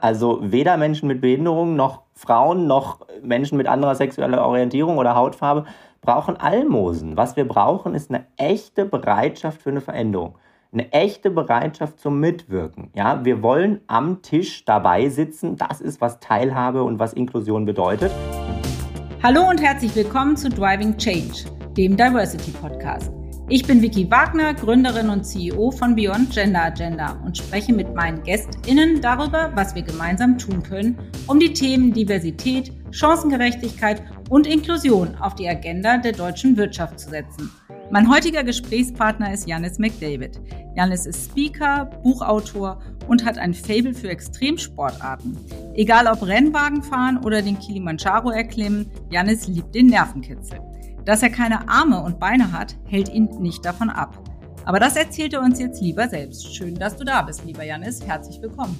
Also weder Menschen mit Behinderung noch Frauen noch Menschen mit anderer sexueller Orientierung oder Hautfarbe brauchen Almosen. Was wir brauchen, ist eine echte Bereitschaft für eine Veränderung. Eine echte Bereitschaft zum Mitwirken. Ja, wir wollen am Tisch dabei sitzen. Das ist, was Teilhabe und was Inklusion bedeutet. Hallo und herzlich willkommen zu Driving Change, dem Diversity Podcast. Ich bin Vicky Wagner, Gründerin und CEO von Beyond Gender Agenda und spreche mit meinen GästInnen darüber, was wir gemeinsam tun können, um die Themen Diversität, Chancengerechtigkeit und Inklusion auf die Agenda der deutschen Wirtschaft zu setzen. Mein heutiger Gesprächspartner ist Janis McDavid. Janis ist Speaker, Buchautor und hat ein Fable für Extremsportarten. Egal ob Rennwagen fahren oder den Kilimanjaro erklimmen, Janis liebt den Nervenkitzel. Dass er keine Arme und Beine hat, hält ihn nicht davon ab. Aber das erzählt er uns jetzt lieber selbst. Schön, dass du da bist, lieber Janis. Herzlich willkommen.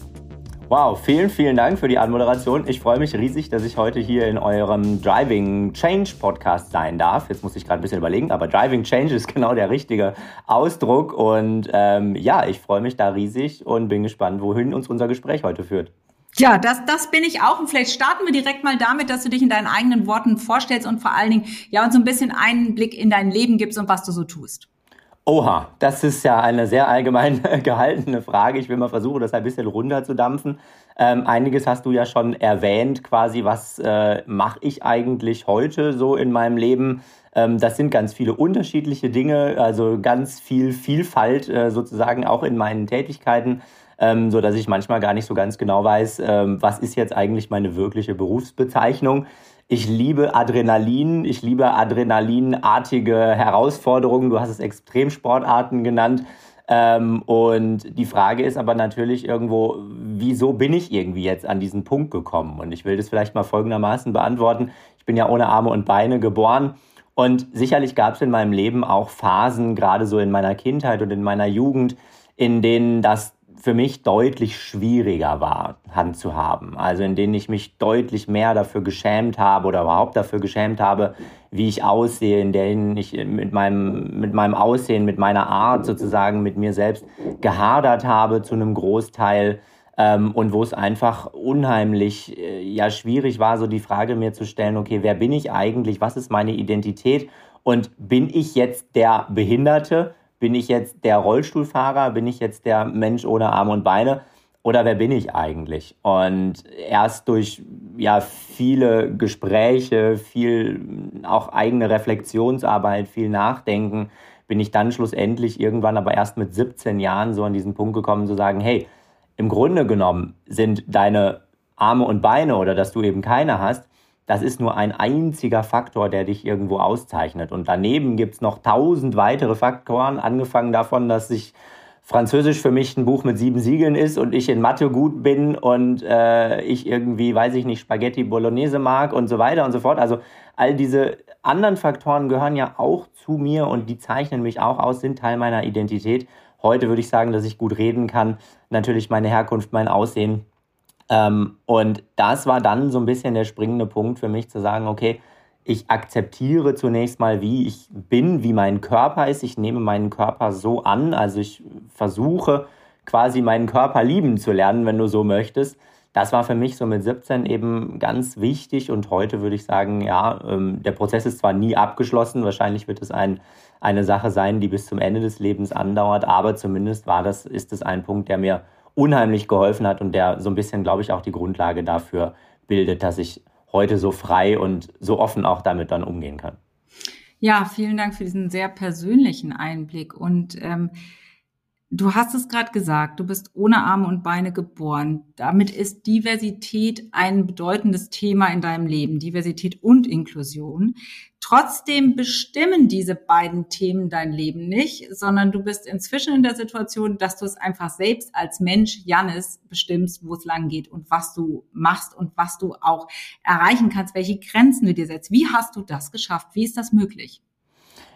Wow, vielen, vielen Dank für die Anmoderation. Ich freue mich riesig, dass ich heute hier in eurem Driving Change Podcast sein darf. Jetzt muss ich gerade ein bisschen überlegen, aber Driving Change ist genau der richtige Ausdruck. Und ähm, ja, ich freue mich da riesig und bin gespannt, wohin uns unser Gespräch heute führt. Ja, das, das bin ich auch. Und vielleicht starten wir direkt mal damit, dass du dich in deinen eigenen Worten vorstellst und vor allen Dingen, ja, uns so ein bisschen einen Blick in dein Leben gibst und was du so tust. Oha, das ist ja eine sehr allgemein gehaltene Frage. Ich will mal versuchen, das ein bisschen runterzudampfen. Ähm, einiges hast du ja schon erwähnt, quasi, was äh, mache ich eigentlich heute so in meinem Leben? Ähm, das sind ganz viele unterschiedliche Dinge, also ganz viel Vielfalt äh, sozusagen auch in meinen Tätigkeiten ähm, so dass ich manchmal gar nicht so ganz genau weiß, ähm, was ist jetzt eigentlich meine wirkliche Berufsbezeichnung. Ich liebe Adrenalin, ich liebe adrenalinartige Herausforderungen. Du hast es Extremsportarten genannt. Ähm, und die Frage ist aber natürlich irgendwo, wieso bin ich irgendwie jetzt an diesen Punkt gekommen? Und ich will das vielleicht mal folgendermaßen beantworten. Ich bin ja ohne Arme und Beine geboren. Und sicherlich gab es in meinem Leben auch Phasen, gerade so in meiner Kindheit und in meiner Jugend, in denen das für mich deutlich schwieriger war, Hand zu haben. Also in denen ich mich deutlich mehr dafür geschämt habe oder überhaupt dafür geschämt habe, wie ich aussehe, in denen ich mit meinem, mit meinem Aussehen, mit meiner Art sozusagen, mit mir selbst gehadert habe zu einem Großteil. Ähm, und wo es einfach unheimlich äh, ja schwierig war, so die Frage mir zu stellen, okay, wer bin ich eigentlich? Was ist meine Identität? Und bin ich jetzt der Behinderte? Bin ich jetzt der Rollstuhlfahrer? Bin ich jetzt der Mensch ohne Arme und Beine? Oder wer bin ich eigentlich? Und erst durch ja, viele Gespräche, viel auch eigene Reflexionsarbeit, viel Nachdenken, bin ich dann schlussendlich irgendwann aber erst mit 17 Jahren so an diesen Punkt gekommen zu sagen, hey, im Grunde genommen sind deine Arme und Beine oder dass du eben keine hast, das ist nur ein einziger Faktor, der dich irgendwo auszeichnet. Und daneben gibt es noch tausend weitere Faktoren, angefangen davon, dass sich Französisch für mich ein Buch mit sieben Siegeln ist und ich in Mathe gut bin und äh, ich irgendwie, weiß ich nicht, Spaghetti Bolognese mag und so weiter und so fort. Also all diese anderen Faktoren gehören ja auch zu mir und die zeichnen mich auch aus, sind Teil meiner Identität. Heute würde ich sagen, dass ich gut reden kann. Natürlich meine Herkunft, mein Aussehen, ähm, und das war dann so ein bisschen der springende Punkt für mich zu sagen, okay, ich akzeptiere zunächst mal, wie ich bin, wie mein Körper ist. Ich nehme meinen Körper so an. Also ich versuche quasi meinen Körper lieben zu lernen, wenn du so möchtest. Das war für mich so mit 17 eben ganz wichtig und heute würde ich sagen, ja, ähm, der Prozess ist zwar nie abgeschlossen, wahrscheinlich wird es ein, eine Sache sein, die bis zum Ende des Lebens andauert, aber zumindest war das, ist es ein Punkt, der mir unheimlich geholfen hat und der so ein bisschen, glaube ich, auch die Grundlage dafür bildet, dass ich heute so frei und so offen auch damit dann umgehen kann. Ja, vielen Dank für diesen sehr persönlichen Einblick und ähm, Du hast es gerade gesagt, du bist ohne Arme und Beine geboren. Damit ist Diversität ein bedeutendes Thema in deinem Leben, Diversität und Inklusion. Trotzdem bestimmen diese beiden Themen dein Leben nicht, sondern du bist inzwischen in der Situation, dass du es einfach selbst als Mensch, Jannis, bestimmst, wo es lang geht und was du machst und was du auch erreichen kannst, welche Grenzen du dir setzt. Wie hast du das geschafft? Wie ist das möglich?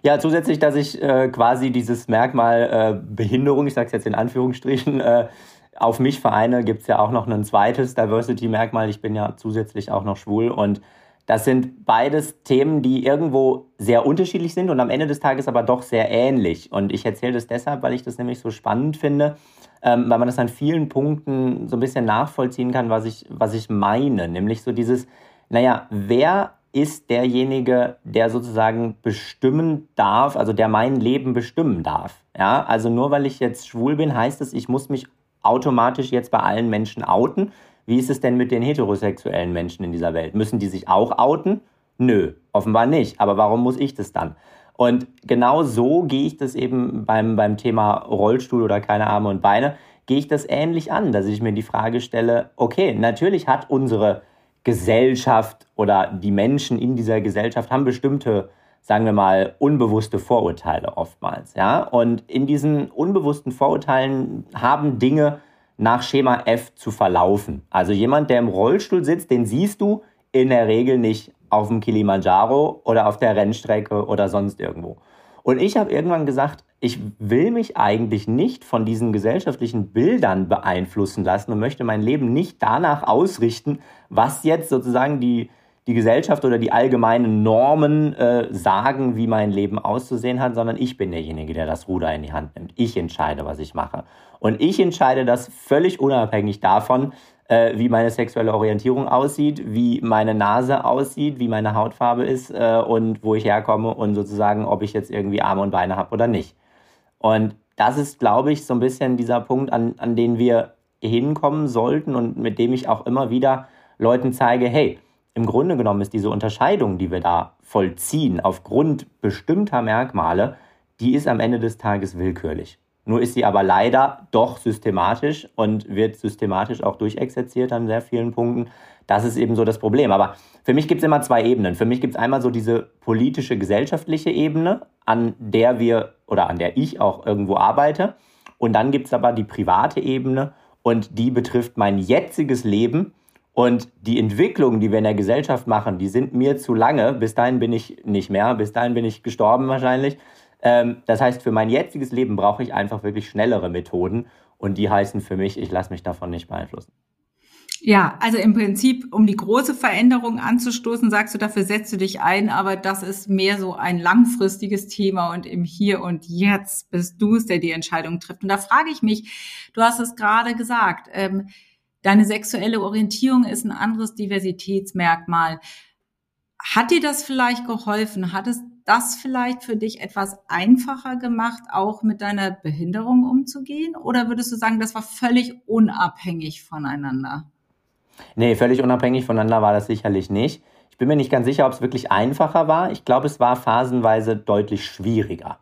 Ja, zusätzlich, dass ich äh, quasi dieses Merkmal äh, Behinderung, ich sage es jetzt in Anführungsstrichen, äh, auf mich vereine, gibt es ja auch noch ein zweites Diversity-Merkmal. Ich bin ja zusätzlich auch noch schwul und das sind beides Themen, die irgendwo sehr unterschiedlich sind und am Ende des Tages aber doch sehr ähnlich. Und ich erzähle das deshalb, weil ich das nämlich so spannend finde, ähm, weil man das an vielen Punkten so ein bisschen nachvollziehen kann, was ich, was ich meine. Nämlich so dieses, naja, wer ist derjenige, der sozusagen bestimmen darf, also der mein Leben bestimmen darf. Ja, also nur weil ich jetzt schwul bin, heißt es, ich muss mich automatisch jetzt bei allen Menschen outen. Wie ist es denn mit den heterosexuellen Menschen in dieser Welt? Müssen die sich auch outen? Nö, offenbar nicht. Aber warum muss ich das dann? Und genau so gehe ich das eben beim, beim Thema Rollstuhl oder keine Arme und Beine, gehe ich das ähnlich an, dass ich mir die Frage stelle, okay, natürlich hat unsere Gesellschaft oder die Menschen in dieser Gesellschaft haben bestimmte, sagen wir mal, unbewusste Vorurteile oftmals, ja? Und in diesen unbewussten Vorurteilen haben Dinge nach Schema F zu verlaufen. Also jemand, der im Rollstuhl sitzt, den siehst du in der Regel nicht auf dem Kilimanjaro oder auf der Rennstrecke oder sonst irgendwo. Und ich habe irgendwann gesagt, ich will mich eigentlich nicht von diesen gesellschaftlichen Bildern beeinflussen lassen und möchte mein Leben nicht danach ausrichten, was jetzt sozusagen die, die Gesellschaft oder die allgemeinen Normen äh, sagen, wie mein Leben auszusehen hat, sondern ich bin derjenige, der das Ruder in die Hand nimmt. Ich entscheide, was ich mache. Und ich entscheide das völlig unabhängig davon, äh, wie meine sexuelle Orientierung aussieht, wie meine Nase aussieht, wie meine Hautfarbe ist äh, und wo ich herkomme und sozusagen, ob ich jetzt irgendwie Arme und Beine habe oder nicht. Und das ist, glaube ich, so ein bisschen dieser Punkt, an, an den wir hinkommen sollten und mit dem ich auch immer wieder Leuten zeige, hey, im Grunde genommen ist diese Unterscheidung, die wir da vollziehen, aufgrund bestimmter Merkmale, die ist am Ende des Tages willkürlich. Nur ist sie aber leider doch systematisch und wird systematisch auch durchexerziert an sehr vielen Punkten. Das ist eben so das Problem. Aber für mich gibt es immer zwei Ebenen. Für mich gibt es einmal so diese politische, gesellschaftliche Ebene, an der wir oder an der ich auch irgendwo arbeite. Und dann gibt es aber die private Ebene und die betrifft mein jetziges Leben und die Entwicklungen, die wir in der Gesellschaft machen, die sind mir zu lange. Bis dahin bin ich nicht mehr. Bis dahin bin ich gestorben wahrscheinlich. Ähm, das heißt, für mein jetziges Leben brauche ich einfach wirklich schnellere Methoden. Und die heißen für mich, ich lasse mich davon nicht beeinflussen. Ja, also im Prinzip, um die große Veränderung anzustoßen, sagst du, dafür setzt du dich ein, aber das ist mehr so ein langfristiges Thema und im Hier und Jetzt bist du es, der die Entscheidung trifft. Und da frage ich mich, du hast es gerade gesagt, ähm, Deine sexuelle Orientierung ist ein anderes Diversitätsmerkmal. Hat dir das vielleicht geholfen? Hat es das vielleicht für dich etwas einfacher gemacht, auch mit deiner Behinderung umzugehen? Oder würdest du sagen, das war völlig unabhängig voneinander? Nee, völlig unabhängig voneinander war das sicherlich nicht. Ich bin mir nicht ganz sicher, ob es wirklich einfacher war. Ich glaube, es war phasenweise deutlich schwieriger.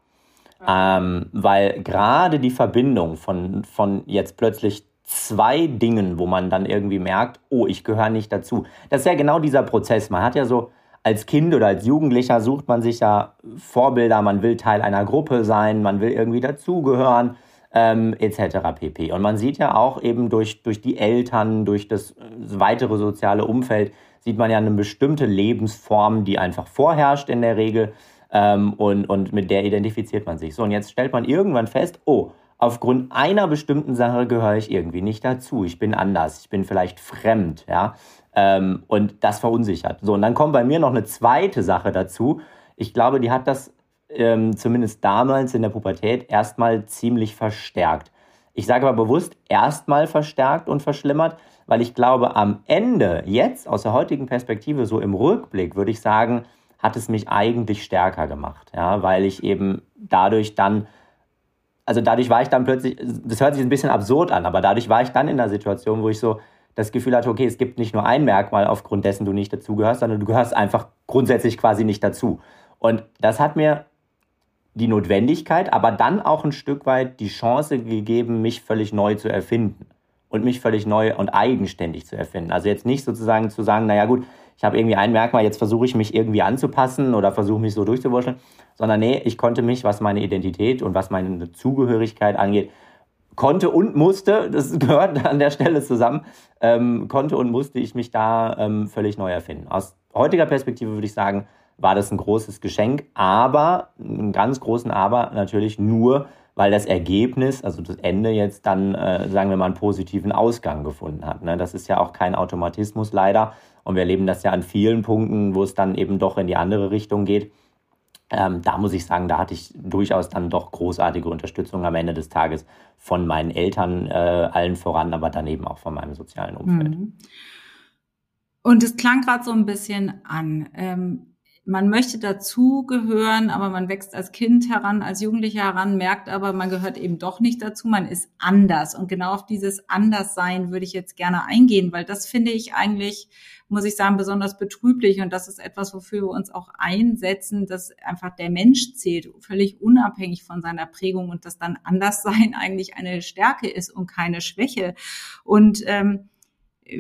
Ähm, weil gerade die Verbindung von, von jetzt plötzlich zwei Dingen, wo man dann irgendwie merkt, oh, ich gehöre nicht dazu. Das ist ja genau dieser Prozess. Man hat ja so als Kind oder als Jugendlicher sucht man sich ja Vorbilder, man will Teil einer Gruppe sein, man will irgendwie dazugehören, ähm, etc. pp. Und man sieht ja auch eben durch, durch die Eltern, durch das weitere soziale Umfeld, sieht man ja eine bestimmte Lebensform, die einfach vorherrscht in der Regel ähm, und, und mit der identifiziert man sich. So, und jetzt stellt man irgendwann fest, oh, aufgrund einer bestimmten Sache gehöre ich irgendwie nicht dazu. Ich bin anders, ich bin vielleicht fremd, ja. Ähm, und das verunsichert. So, und dann kommt bei mir noch eine zweite Sache dazu. Ich glaube, die hat das ähm, zumindest damals in der Pubertät erstmal ziemlich verstärkt. Ich sage aber bewusst erstmal verstärkt und verschlimmert, weil ich glaube, am Ende, jetzt aus der heutigen Perspektive, so im Rückblick, würde ich sagen, hat es mich eigentlich stärker gemacht, ja, weil ich eben dadurch dann also dadurch war ich dann plötzlich, das hört sich ein bisschen absurd an, aber dadurch war ich dann in einer Situation, wo ich so das Gefühl hatte, okay, es gibt nicht nur ein Merkmal, aufgrund dessen du nicht dazugehörst, sondern du gehörst einfach grundsätzlich quasi nicht dazu. Und das hat mir die Notwendigkeit, aber dann auch ein Stück weit die Chance gegeben, mich völlig neu zu erfinden und mich völlig neu und eigenständig zu erfinden. Also jetzt nicht sozusagen zu sagen, naja gut, ich habe irgendwie ein Merkmal, jetzt versuche ich mich irgendwie anzupassen oder versuche mich so durchzuwurscheln, sondern nee, ich konnte mich, was meine Identität und was meine Zugehörigkeit angeht, konnte und musste, das gehört an der Stelle zusammen, ähm, konnte und musste ich mich da ähm, völlig neu erfinden. Aus heutiger Perspektive würde ich sagen, war das ein großes Geschenk, aber, einen ganz großen Aber natürlich nur, weil das Ergebnis, also das Ende jetzt dann, äh, sagen wir mal, einen positiven Ausgang gefunden hat. Ne? Das ist ja auch kein Automatismus leider. Und wir erleben das ja an vielen Punkten, wo es dann eben doch in die andere Richtung geht. Ähm, da muss ich sagen, da hatte ich durchaus dann doch großartige Unterstützung am Ende des Tages von meinen Eltern äh, allen voran, aber dann eben auch von meinem sozialen Umfeld. Mhm. Und es klang gerade so ein bisschen an. Ähm, man möchte dazugehören, aber man wächst als Kind heran, als Jugendlicher heran, merkt aber, man gehört eben doch nicht dazu, man ist anders. Und genau auf dieses Anderssein würde ich jetzt gerne eingehen, weil das finde ich eigentlich, muss ich sagen, besonders betrüblich. Und das ist etwas, wofür wir uns auch einsetzen, dass einfach der Mensch zählt, völlig unabhängig von seiner Prägung und dass dann Anderssein eigentlich eine Stärke ist und keine Schwäche. Und ähm,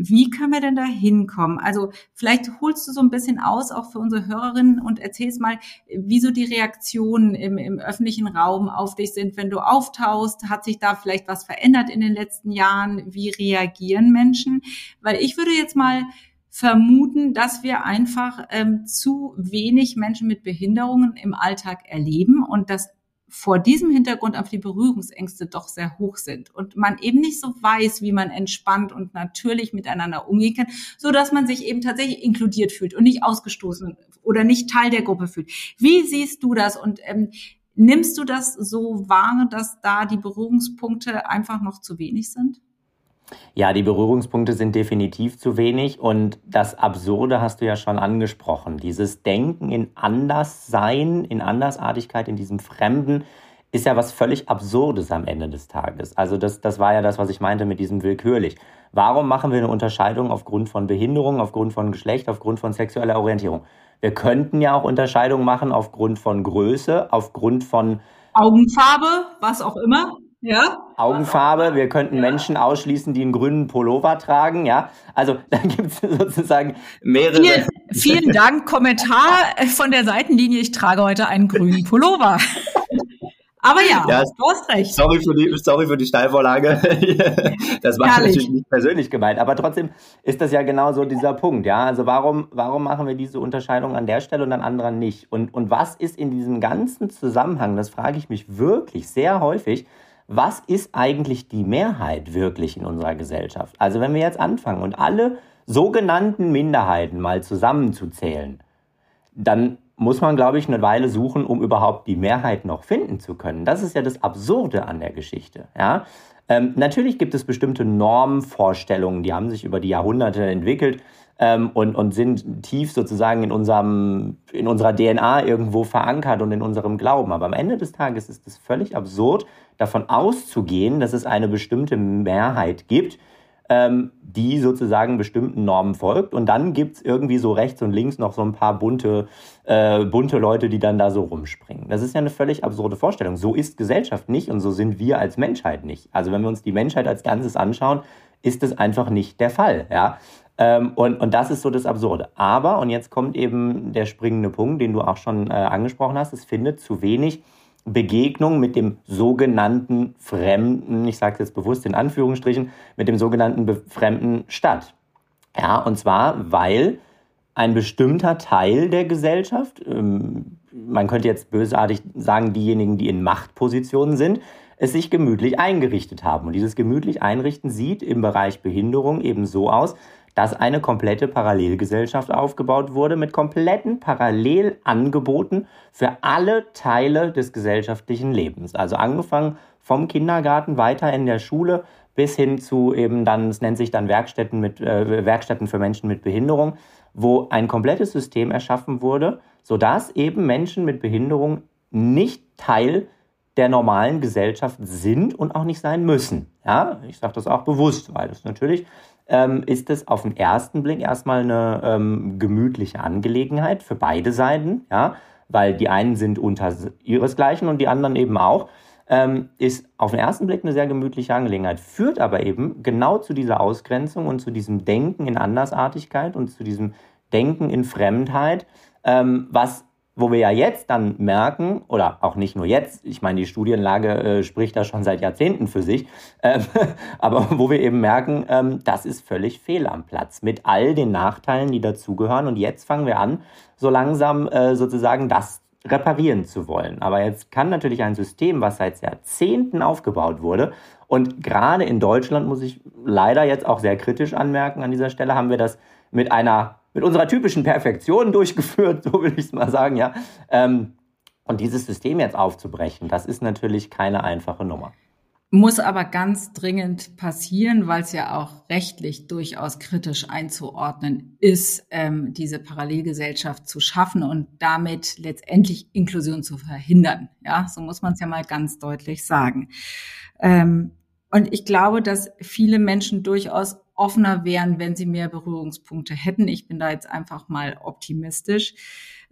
wie können wir denn da hinkommen? Also vielleicht holst du so ein bisschen aus, auch für unsere Hörerinnen und erzählst mal, wieso die Reaktionen im, im öffentlichen Raum auf dich sind, wenn du auftauchst. Hat sich da vielleicht was verändert in den letzten Jahren? Wie reagieren Menschen? Weil ich würde jetzt mal vermuten, dass wir einfach ähm, zu wenig Menschen mit Behinderungen im Alltag erleben und dass vor diesem Hintergrund auf die Berührungsängste doch sehr hoch sind und man eben nicht so weiß, wie man entspannt und natürlich miteinander umgehen kann, so dass man sich eben tatsächlich inkludiert fühlt und nicht ausgestoßen oder nicht Teil der Gruppe fühlt. Wie siehst du das und ähm, nimmst du das so wahr, dass da die Berührungspunkte einfach noch zu wenig sind? Ja, die Berührungspunkte sind definitiv zu wenig und das Absurde hast du ja schon angesprochen. Dieses Denken in Anderssein, in Andersartigkeit, in diesem Fremden, ist ja was völlig Absurdes am Ende des Tages. Also das, das war ja das, was ich meinte mit diesem willkürlich. Warum machen wir eine Unterscheidung aufgrund von Behinderung, aufgrund von Geschlecht, aufgrund von sexueller Orientierung? Wir könnten ja auch Unterscheidungen machen aufgrund von Größe, aufgrund von Augenfarbe, was auch immer. Ja. Augenfarbe. Wir könnten ja. Menschen ausschließen, die einen grünen Pullover tragen. Ja, also da gibt es sozusagen mehrere. Vielen, vielen Dank. Kommentar von der Seitenlinie. Ich trage heute einen grünen Pullover. Aber ja, ja, du hast recht. Sorry für die, sorry für die Steilvorlage. das war Herrlich. natürlich nicht persönlich gemeint. Aber trotzdem ist das ja genau so dieser Punkt. Ja, also warum, warum machen wir diese Unterscheidung an der Stelle und an anderen nicht? Und, und was ist in diesem ganzen Zusammenhang, das frage ich mich wirklich sehr häufig, was ist eigentlich die Mehrheit wirklich in unserer Gesellschaft? Also wenn wir jetzt anfangen und alle sogenannten Minderheiten mal zusammenzuzählen, dann muss man, glaube ich, eine Weile suchen, um überhaupt die Mehrheit noch finden zu können. Das ist ja das Absurde an der Geschichte. Ja? Ähm, natürlich gibt es bestimmte Normvorstellungen, die haben sich über die Jahrhunderte entwickelt ähm, und, und sind tief sozusagen in, unserem, in unserer DNA irgendwo verankert und in unserem Glauben. Aber am Ende des Tages ist es völlig absurd, davon auszugehen, dass es eine bestimmte Mehrheit gibt, ähm, die sozusagen bestimmten Normen folgt. Und dann gibt es irgendwie so rechts und links noch so ein paar bunte, äh, bunte Leute, die dann da so rumspringen. Das ist ja eine völlig absurde Vorstellung. So ist Gesellschaft nicht und so sind wir als Menschheit nicht. Also wenn wir uns die Menschheit als Ganzes anschauen, ist es einfach nicht der Fall. Ja? Ähm, und, und das ist so das Absurde. Aber, und jetzt kommt eben der springende Punkt, den du auch schon äh, angesprochen hast, es findet zu wenig Begegnung mit dem sogenannten Fremden, ich sage es jetzt bewusst in Anführungsstrichen, mit dem sogenannten Fremden statt. Ja, und zwar, weil ein bestimmter Teil der Gesellschaft, ähm, man könnte jetzt bösartig sagen, diejenigen, die in Machtpositionen sind, es sich gemütlich eingerichtet haben. Und dieses gemütlich einrichten sieht im Bereich Behinderung eben so aus, dass eine komplette Parallelgesellschaft aufgebaut wurde mit kompletten Parallelangeboten für alle Teile des gesellschaftlichen Lebens. Also angefangen vom Kindergarten weiter in der Schule bis hin zu eben dann, es nennt sich dann Werkstätten mit äh, Werkstätten für Menschen mit Behinderung, wo ein komplettes System erschaffen wurde, sodass eben Menschen mit Behinderung nicht Teil der normalen Gesellschaft sind und auch nicht sein müssen. Ja, ich sage das auch bewusst, weil das natürlich ähm, ist es auf den ersten Blick erstmal eine ähm, gemütliche Angelegenheit für beide Seiten, ja, weil die einen sind unter ihresgleichen und die anderen eben auch. Ähm, ist auf den ersten Blick eine sehr gemütliche Angelegenheit, führt aber eben genau zu dieser Ausgrenzung und zu diesem Denken in Andersartigkeit und zu diesem Denken in Fremdheit, ähm, was wo wir ja jetzt dann merken, oder auch nicht nur jetzt, ich meine, die Studienlage äh, spricht da schon seit Jahrzehnten für sich, äh, aber wo wir eben merken, äh, das ist völlig fehl am Platz mit all den Nachteilen, die dazugehören. Und jetzt fangen wir an, so langsam äh, sozusagen das reparieren zu wollen. Aber jetzt kann natürlich ein System, was seit Jahrzehnten aufgebaut wurde, und gerade in Deutschland muss ich leider jetzt auch sehr kritisch anmerken, an dieser Stelle haben wir das mit einer, mit unserer typischen Perfektion durchgeführt, so will ich es mal sagen, ja. Ähm, und dieses System jetzt aufzubrechen, das ist natürlich keine einfache Nummer. Muss aber ganz dringend passieren, weil es ja auch rechtlich durchaus kritisch einzuordnen ist, ähm, diese Parallelgesellschaft zu schaffen und damit letztendlich Inklusion zu verhindern. Ja, so muss man es ja mal ganz deutlich sagen. Ähm, und ich glaube, dass viele Menschen durchaus offener wären, wenn sie mehr Berührungspunkte hätten. Ich bin da jetzt einfach mal optimistisch.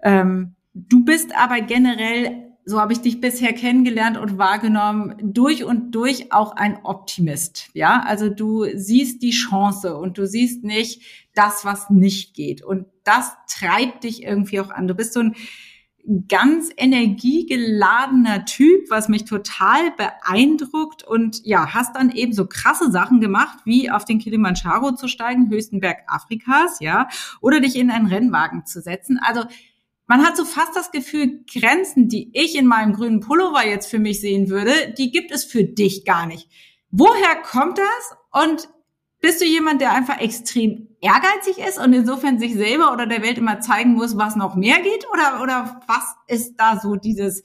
Ähm, du bist aber generell so habe ich dich bisher kennengelernt und wahrgenommen, durch und durch auch ein Optimist. Ja, also du siehst die Chance und du siehst nicht das, was nicht geht. Und das treibt dich irgendwie auch an. Du bist so ein ganz energiegeladener Typ, was mich total beeindruckt und ja, hast dann eben so krasse Sachen gemacht, wie auf den Kilimanjaro zu steigen, höchsten Berg Afrikas, ja, oder dich in einen Rennwagen zu setzen. Also man hat so fast das Gefühl, Grenzen, die ich in meinem grünen Pullover jetzt für mich sehen würde, die gibt es für dich gar nicht. Woher kommt das? Und bist du jemand, der einfach extrem ehrgeizig ist und insofern sich selber oder der Welt immer zeigen muss, was noch mehr geht? Oder, oder was ist da so dieses,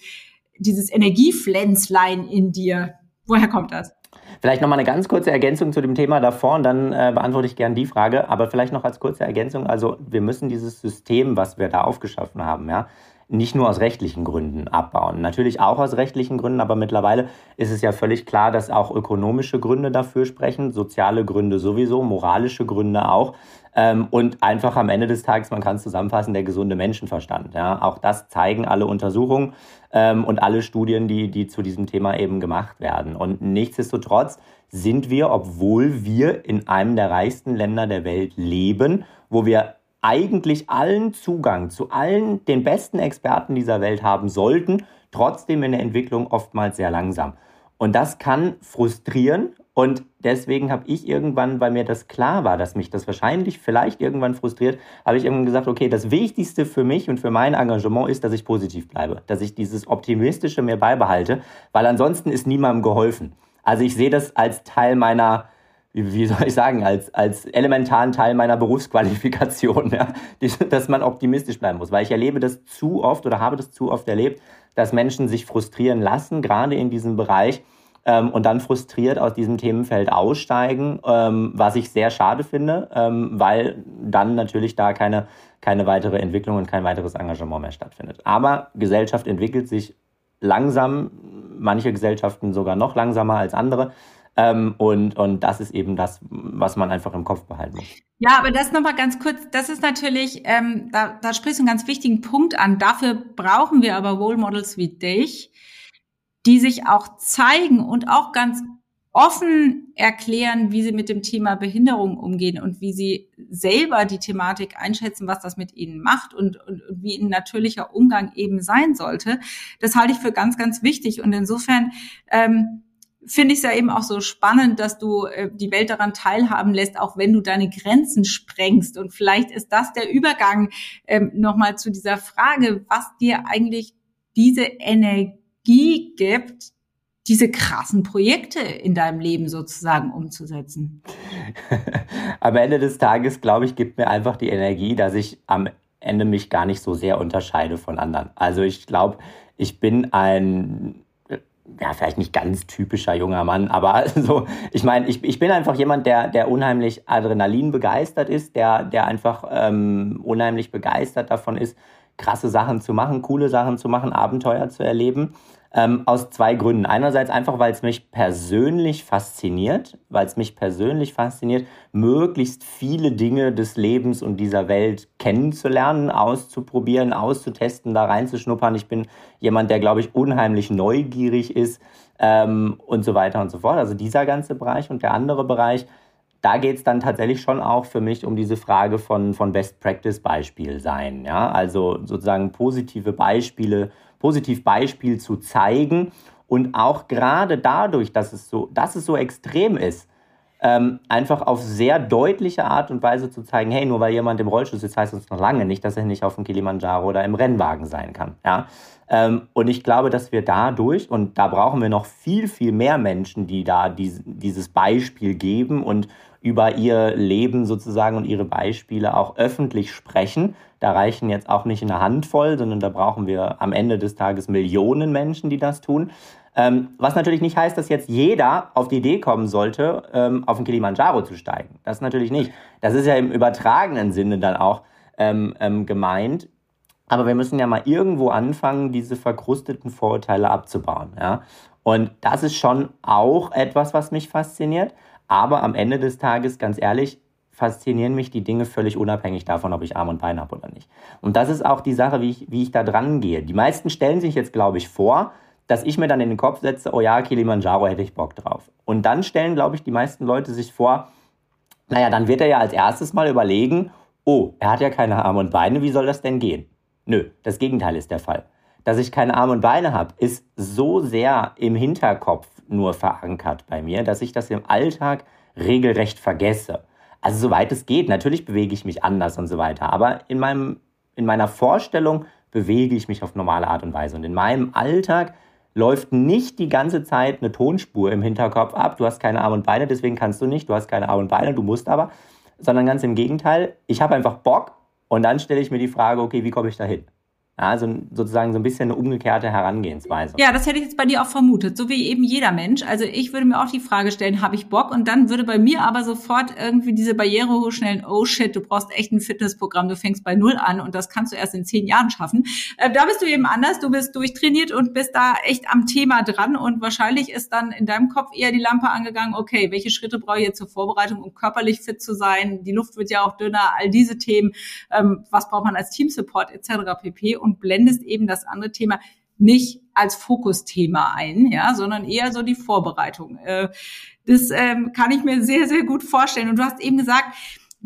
dieses Energiepflänzlein in dir? Woher kommt das? Vielleicht nochmal eine ganz kurze Ergänzung zu dem Thema davor und dann äh, beantworte ich gerne die Frage. Aber vielleicht noch als kurze Ergänzung. Also wir müssen dieses System, was wir da aufgeschaffen haben, ja, nicht nur aus rechtlichen Gründen abbauen. Natürlich auch aus rechtlichen Gründen, aber mittlerweile ist es ja völlig klar, dass auch ökonomische Gründe dafür sprechen, soziale Gründe sowieso, moralische Gründe auch. Ähm, und einfach am Ende des Tages, man kann es zusammenfassen, der gesunde Menschenverstand. Ja, auch das zeigen alle Untersuchungen ähm, und alle Studien, die, die zu diesem Thema eben gemacht werden. Und nichtsdestotrotz sind wir, obwohl wir in einem der reichsten Länder der Welt leben, wo wir eigentlich allen Zugang zu allen den besten Experten dieser Welt haben sollten, trotzdem in der Entwicklung oftmals sehr langsam. Und das kann frustrieren und deswegen habe ich irgendwann, weil mir das klar war, dass mich das wahrscheinlich vielleicht irgendwann frustriert, habe ich irgendwann gesagt, okay, das Wichtigste für mich und für mein Engagement ist, dass ich positiv bleibe, dass ich dieses Optimistische mir beibehalte, weil ansonsten ist niemandem geholfen. Also ich sehe das als Teil meiner, wie soll ich sagen, als, als elementaren Teil meiner Berufsqualifikation, ja, dass man optimistisch bleiben muss, weil ich erlebe das zu oft oder habe das zu oft erlebt, dass Menschen sich frustrieren lassen, gerade in diesem Bereich, ähm, und dann frustriert aus diesem Themenfeld aussteigen, ähm, was ich sehr schade finde, ähm, weil dann natürlich da keine, keine weitere Entwicklung und kein weiteres Engagement mehr stattfindet. Aber Gesellschaft entwickelt sich langsam, manche Gesellschaften sogar noch langsamer als andere. Ähm, und, und das ist eben das, was man einfach im Kopf behalten muss. Ja, aber das nochmal ganz kurz, das ist natürlich, ähm, da, da sprichst du einen ganz wichtigen Punkt an. Dafür brauchen wir aber Role Models wie dich, die sich auch zeigen und auch ganz offen erklären, wie sie mit dem Thema Behinderung umgehen und wie sie selber die Thematik einschätzen, was das mit ihnen macht und, und, und wie ein natürlicher Umgang eben sein sollte. Das halte ich für ganz, ganz wichtig. Und insofern ähm, finde ich es ja eben auch so spannend, dass du äh, die Welt daran teilhaben lässt, auch wenn du deine Grenzen sprengst. Und vielleicht ist das der Übergang ähm, nochmal zu dieser Frage, was dir eigentlich diese Energie Energie gibt, diese krassen Projekte in deinem Leben sozusagen umzusetzen? am Ende des Tages, glaube ich, gibt mir einfach die Energie, dass ich am Ende mich gar nicht so sehr unterscheide von anderen. Also ich glaube, ich bin ein ja, vielleicht nicht ganz typischer junger Mann, aber so, ich meine, ich, ich bin einfach jemand, der, der unheimlich Adrenalin begeistert ist, der, der einfach ähm, unheimlich begeistert davon ist, krasse Sachen zu machen, coole Sachen zu machen, Abenteuer zu erleben. Ähm, aus zwei Gründen. Einerseits einfach, weil es mich persönlich fasziniert, weil es mich persönlich fasziniert, möglichst viele Dinge des Lebens und dieser Welt kennenzulernen, auszuprobieren, auszutesten, da reinzuschnuppern. Ich bin jemand, der, glaube ich, unheimlich neugierig ist ähm, und so weiter und so fort. Also dieser ganze Bereich und der andere Bereich, da geht es dann tatsächlich schon auch für mich um diese Frage von, von Best Practice Beispiel sein. Ja? Also sozusagen positive Beispiele Positivbeispiel zu zeigen und auch gerade dadurch, dass es so, dass es so extrem ist, ähm, einfach auf sehr deutliche Art und Weise zu zeigen, hey, nur weil jemand im Rollstuhl sitzt, heißt das noch lange nicht, dass er nicht auf dem Kilimanjaro oder im Rennwagen sein kann. Ja? Ähm, und ich glaube, dass wir dadurch, und da brauchen wir noch viel, viel mehr Menschen, die da dies, dieses Beispiel geben und über ihr Leben sozusagen und ihre Beispiele auch öffentlich sprechen. Da reichen jetzt auch nicht eine Handvoll, sondern da brauchen wir am Ende des Tages Millionen Menschen, die das tun. Ähm, was natürlich nicht heißt, dass jetzt jeder auf die Idee kommen sollte, ähm, auf den Kilimanjaro zu steigen. Das natürlich nicht. Das ist ja im übertragenen Sinne dann auch ähm, ähm, gemeint. Aber wir müssen ja mal irgendwo anfangen, diese verkrusteten Vorurteile abzubauen. Ja? Und das ist schon auch etwas, was mich fasziniert. Aber am Ende des Tages, ganz ehrlich, faszinieren mich die Dinge völlig unabhängig davon, ob ich Arm und Bein habe oder nicht. Und das ist auch die Sache, wie ich, wie ich da dran gehe. Die meisten stellen sich jetzt, glaube ich, vor, dass ich mir dann in den Kopf setze, oh ja, Kilimanjaro hätte ich Bock drauf. Und dann stellen, glaube ich, die meisten Leute sich vor, naja, dann wird er ja als erstes mal überlegen, oh, er hat ja keine Arme und Beine, wie soll das denn gehen? Nö, das Gegenteil ist der Fall. Dass ich keine Arme und Beine habe, ist so sehr im Hinterkopf nur verankert bei mir, dass ich das im Alltag regelrecht vergesse. Also soweit es geht, natürlich bewege ich mich anders und so weiter, aber in, meinem, in meiner Vorstellung bewege ich mich auf normale Art und Weise. Und in meinem Alltag läuft nicht die ganze Zeit eine Tonspur im Hinterkopf ab. Du hast keine Arme und Beine, deswegen kannst du nicht. Du hast keine Arme und Beine, du musst aber. Sondern ganz im Gegenteil, ich habe einfach Bock und dann stelle ich mir die Frage, okay, wie komme ich da hin? Also sozusagen so ein bisschen eine umgekehrte Herangehensweise. Ja, das hätte ich jetzt bei dir auch vermutet, so wie eben jeder Mensch. Also ich würde mir auch die Frage stellen, habe ich Bock? Und dann würde bei mir aber sofort irgendwie diese Barriere hochschnellen, oh shit, du brauchst echt ein Fitnessprogramm, du fängst bei Null an und das kannst du erst in zehn Jahren schaffen. Äh, da bist du eben anders, du bist durchtrainiert und bist da echt am Thema dran und wahrscheinlich ist dann in deinem Kopf eher die Lampe angegangen, okay, welche Schritte brauche ich jetzt zur Vorbereitung, um körperlich fit zu sein? Die Luft wird ja auch dünner, all diese Themen. Ähm, was braucht man als Teamsupport etc. pp und blendest eben das andere Thema nicht als Fokusthema ein, ja, sondern eher so die Vorbereitung. Äh, das ähm, kann ich mir sehr, sehr gut vorstellen. Und du hast eben gesagt,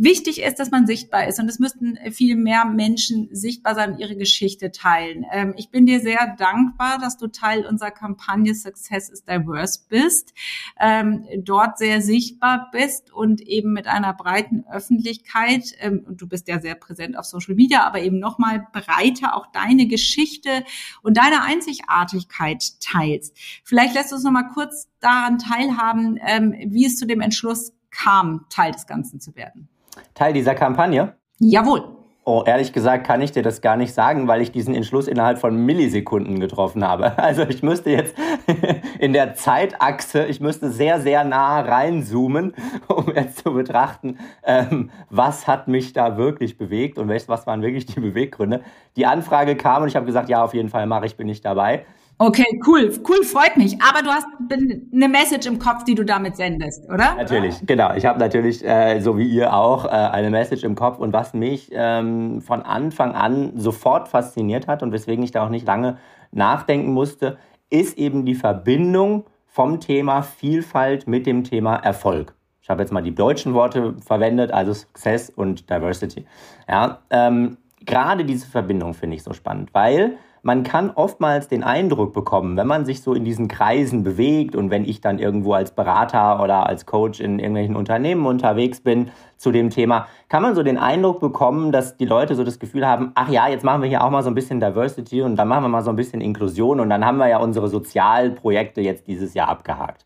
Wichtig ist, dass man sichtbar ist und es müssten viel mehr Menschen sichtbar sein und ihre Geschichte teilen. Ähm, ich bin dir sehr dankbar, dass du Teil unserer Kampagne Success is Diverse bist, ähm, dort sehr sichtbar bist und eben mit einer breiten Öffentlichkeit, ähm, und du bist ja sehr präsent auf Social Media, aber eben nochmal breiter auch deine Geschichte und deine Einzigartigkeit teilst. Vielleicht lässt du uns nochmal kurz daran teilhaben, ähm, wie es zu dem Entschluss kam, Teil des Ganzen zu werden. Teil dieser Kampagne? Jawohl. Oh, ehrlich gesagt kann ich dir das gar nicht sagen, weil ich diesen Entschluss innerhalb von Millisekunden getroffen habe. Also ich müsste jetzt in der Zeitachse, ich müsste sehr, sehr nah reinzoomen, um jetzt zu betrachten, ähm, was hat mich da wirklich bewegt und was waren wirklich die Beweggründe. Die Anfrage kam und ich habe gesagt, ja, auf jeden Fall mache ich, bin ich dabei. Okay, cool, cool, freut mich. Aber du hast eine Message im Kopf, die du damit sendest, oder? Natürlich, genau. Ich habe natürlich, äh, so wie ihr auch, äh, eine Message im Kopf. Und was mich ähm, von Anfang an sofort fasziniert hat und weswegen ich da auch nicht lange nachdenken musste, ist eben die Verbindung vom Thema Vielfalt mit dem Thema Erfolg. Ich habe jetzt mal die deutschen Worte verwendet, also Success und Diversity. Ja, ähm, gerade diese Verbindung finde ich so spannend, weil man kann oftmals den Eindruck bekommen, wenn man sich so in diesen Kreisen bewegt und wenn ich dann irgendwo als Berater oder als Coach in irgendwelchen Unternehmen unterwegs bin zu dem Thema, kann man so den Eindruck bekommen, dass die Leute so das Gefühl haben, ach ja, jetzt machen wir hier auch mal so ein bisschen Diversity und dann machen wir mal so ein bisschen Inklusion und dann haben wir ja unsere Sozialprojekte jetzt dieses Jahr abgehakt.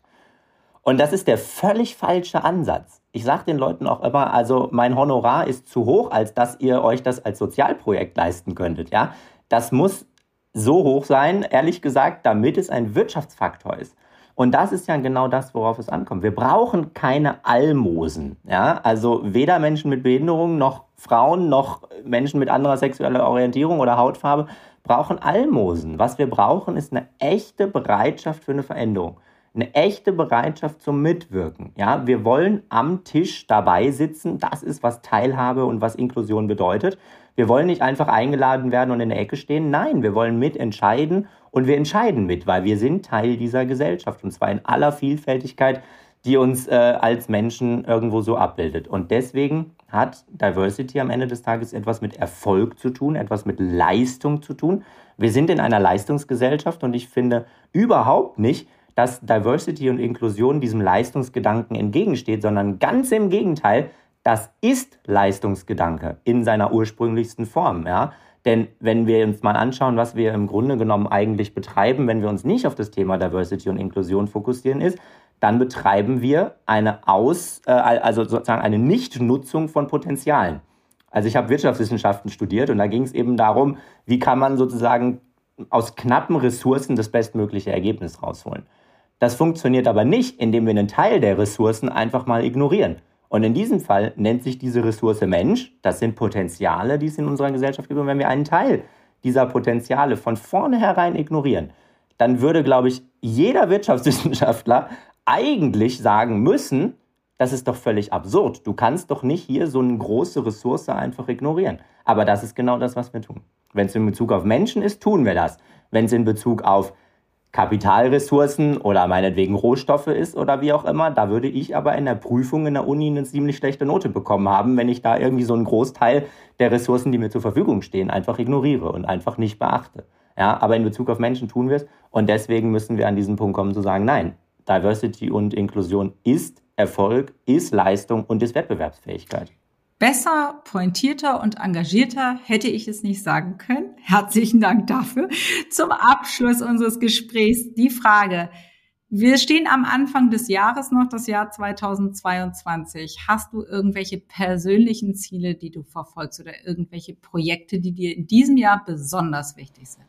Und das ist der völlig falsche Ansatz. Ich sage den Leuten auch immer, also mein Honorar ist zu hoch, als dass ihr euch das als Sozialprojekt leisten könntet. Ja, das muss so hoch sein, ehrlich gesagt, damit es ein Wirtschaftsfaktor ist. Und das ist ja genau das, worauf es ankommt. Wir brauchen keine Almosen. Ja? Also weder Menschen mit Behinderung noch Frauen noch Menschen mit anderer sexueller Orientierung oder Hautfarbe brauchen Almosen. Was wir brauchen, ist eine echte Bereitschaft für eine Veränderung. Eine echte Bereitschaft zum Mitwirken. Ja, wir wollen am Tisch dabei sitzen. Das ist, was Teilhabe und was Inklusion bedeutet. Wir wollen nicht einfach eingeladen werden und in der Ecke stehen. Nein, wir wollen mitentscheiden und wir entscheiden mit, weil wir sind Teil dieser Gesellschaft und zwar in aller Vielfältigkeit, die uns äh, als Menschen irgendwo so abbildet. Und deswegen hat Diversity am Ende des Tages etwas mit Erfolg zu tun, etwas mit Leistung zu tun. Wir sind in einer Leistungsgesellschaft und ich finde überhaupt nicht, dass Diversity und Inklusion diesem Leistungsgedanken entgegensteht, sondern ganz im Gegenteil, das ist Leistungsgedanke in seiner ursprünglichsten Form. Ja? Denn wenn wir uns mal anschauen, was wir im Grunde genommen eigentlich betreiben, wenn wir uns nicht auf das Thema Diversity und Inklusion fokussieren, ist, dann betreiben wir eine Aus, äh, also sozusagen eine Nichtnutzung von Potenzialen. Also ich habe Wirtschaftswissenschaften studiert und da ging es eben darum, wie kann man sozusagen aus knappen Ressourcen das bestmögliche Ergebnis rausholen. Das funktioniert aber nicht, indem wir einen Teil der Ressourcen einfach mal ignorieren. Und in diesem Fall nennt sich diese Ressource Mensch. Das sind Potenziale, die es in unserer Gesellschaft gibt. Und wenn wir einen Teil dieser Potenziale von vornherein ignorieren, dann würde, glaube ich, jeder Wirtschaftswissenschaftler eigentlich sagen müssen, das ist doch völlig absurd. Du kannst doch nicht hier so eine große Ressource einfach ignorieren. Aber das ist genau das, was wir tun. Wenn es in Bezug auf Menschen ist, tun wir das. Wenn es in Bezug auf Kapitalressourcen oder meinetwegen Rohstoffe ist oder wie auch immer, da würde ich aber in der Prüfung in der Uni eine ziemlich schlechte Note bekommen haben, wenn ich da irgendwie so einen Großteil der Ressourcen, die mir zur Verfügung stehen, einfach ignoriere und einfach nicht beachte. Ja, aber in Bezug auf Menschen tun wir es und deswegen müssen wir an diesen Punkt kommen zu sagen, nein, Diversity und Inklusion ist Erfolg, ist Leistung und ist Wettbewerbsfähigkeit. Besser, pointierter und engagierter hätte ich es nicht sagen können. Herzlichen Dank dafür. Zum Abschluss unseres Gesprächs die Frage. Wir stehen am Anfang des Jahres noch, das Jahr 2022. Hast du irgendwelche persönlichen Ziele, die du verfolgst oder irgendwelche Projekte, die dir in diesem Jahr besonders wichtig sind?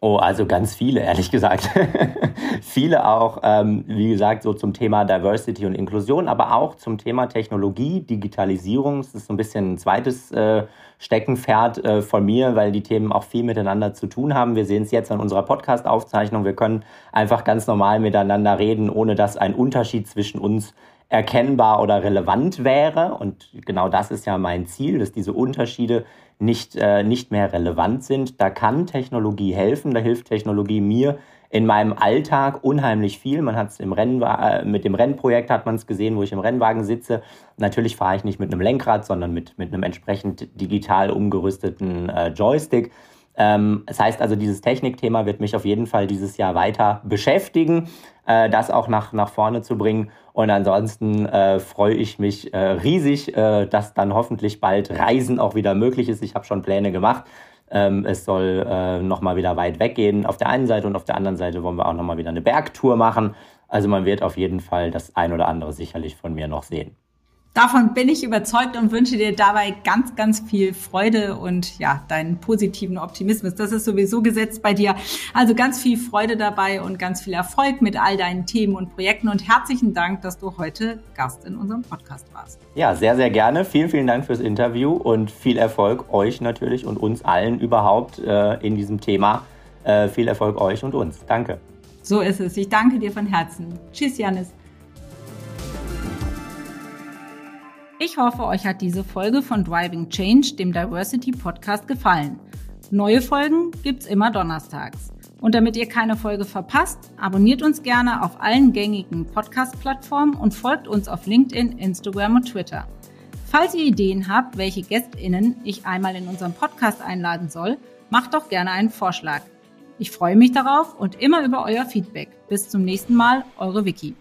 Oh, also ganz viele, ehrlich gesagt. viele auch, ähm, wie gesagt, so zum Thema Diversity und Inklusion, aber auch zum Thema Technologie, Digitalisierung. Das ist so ein bisschen ein zweites äh, Steckenpferd äh, von mir, weil die Themen auch viel miteinander zu tun haben. Wir sehen es jetzt an unserer Podcast-Aufzeichnung. Wir können einfach ganz normal miteinander reden, ohne dass ein Unterschied zwischen uns erkennbar oder relevant wäre. Und genau das ist ja mein Ziel, dass diese Unterschiede nicht, äh, nicht mehr relevant sind. Da kann Technologie helfen, da hilft Technologie mir in meinem Alltag unheimlich viel. Man hat es im Rennen, äh, mit dem Rennprojekt hat man es gesehen, wo ich im Rennwagen sitze. Natürlich fahre ich nicht mit einem Lenkrad, sondern mit, mit einem entsprechend digital umgerüsteten äh, Joystick. Ähm, das heißt also, dieses Technikthema wird mich auf jeden Fall dieses Jahr weiter beschäftigen, äh, das auch nach, nach vorne zu bringen. Und ansonsten äh, freue ich mich äh, riesig, äh, dass dann hoffentlich bald Reisen auch wieder möglich ist. Ich habe schon Pläne gemacht. Ähm, es soll äh, nochmal wieder weit weggehen auf der einen Seite und auf der anderen Seite wollen wir auch nochmal wieder eine Bergtour machen. Also man wird auf jeden Fall das ein oder andere sicherlich von mir noch sehen. Davon bin ich überzeugt und wünsche dir dabei ganz, ganz viel Freude und ja, deinen positiven Optimismus. Das ist sowieso gesetzt bei dir. Also ganz viel Freude dabei und ganz viel Erfolg mit all deinen Themen und Projekten und herzlichen Dank, dass du heute Gast in unserem Podcast warst. Ja, sehr, sehr gerne. Vielen, vielen Dank fürs Interview und viel Erfolg euch natürlich und uns allen überhaupt äh, in diesem Thema. Äh, viel Erfolg euch und uns. Danke. So ist es. Ich danke dir von Herzen. Tschüss, Janis. Ich hoffe, euch hat diese Folge von Driving Change, dem Diversity Podcast, gefallen. Neue Folgen gibt's immer donnerstags. Und damit ihr keine Folge verpasst, abonniert uns gerne auf allen gängigen Podcast-Plattformen und folgt uns auf LinkedIn, Instagram und Twitter. Falls ihr Ideen habt, welche GästInnen ich einmal in unseren Podcast einladen soll, macht doch gerne einen Vorschlag. Ich freue mich darauf und immer über euer Feedback. Bis zum nächsten Mal, eure Vicky.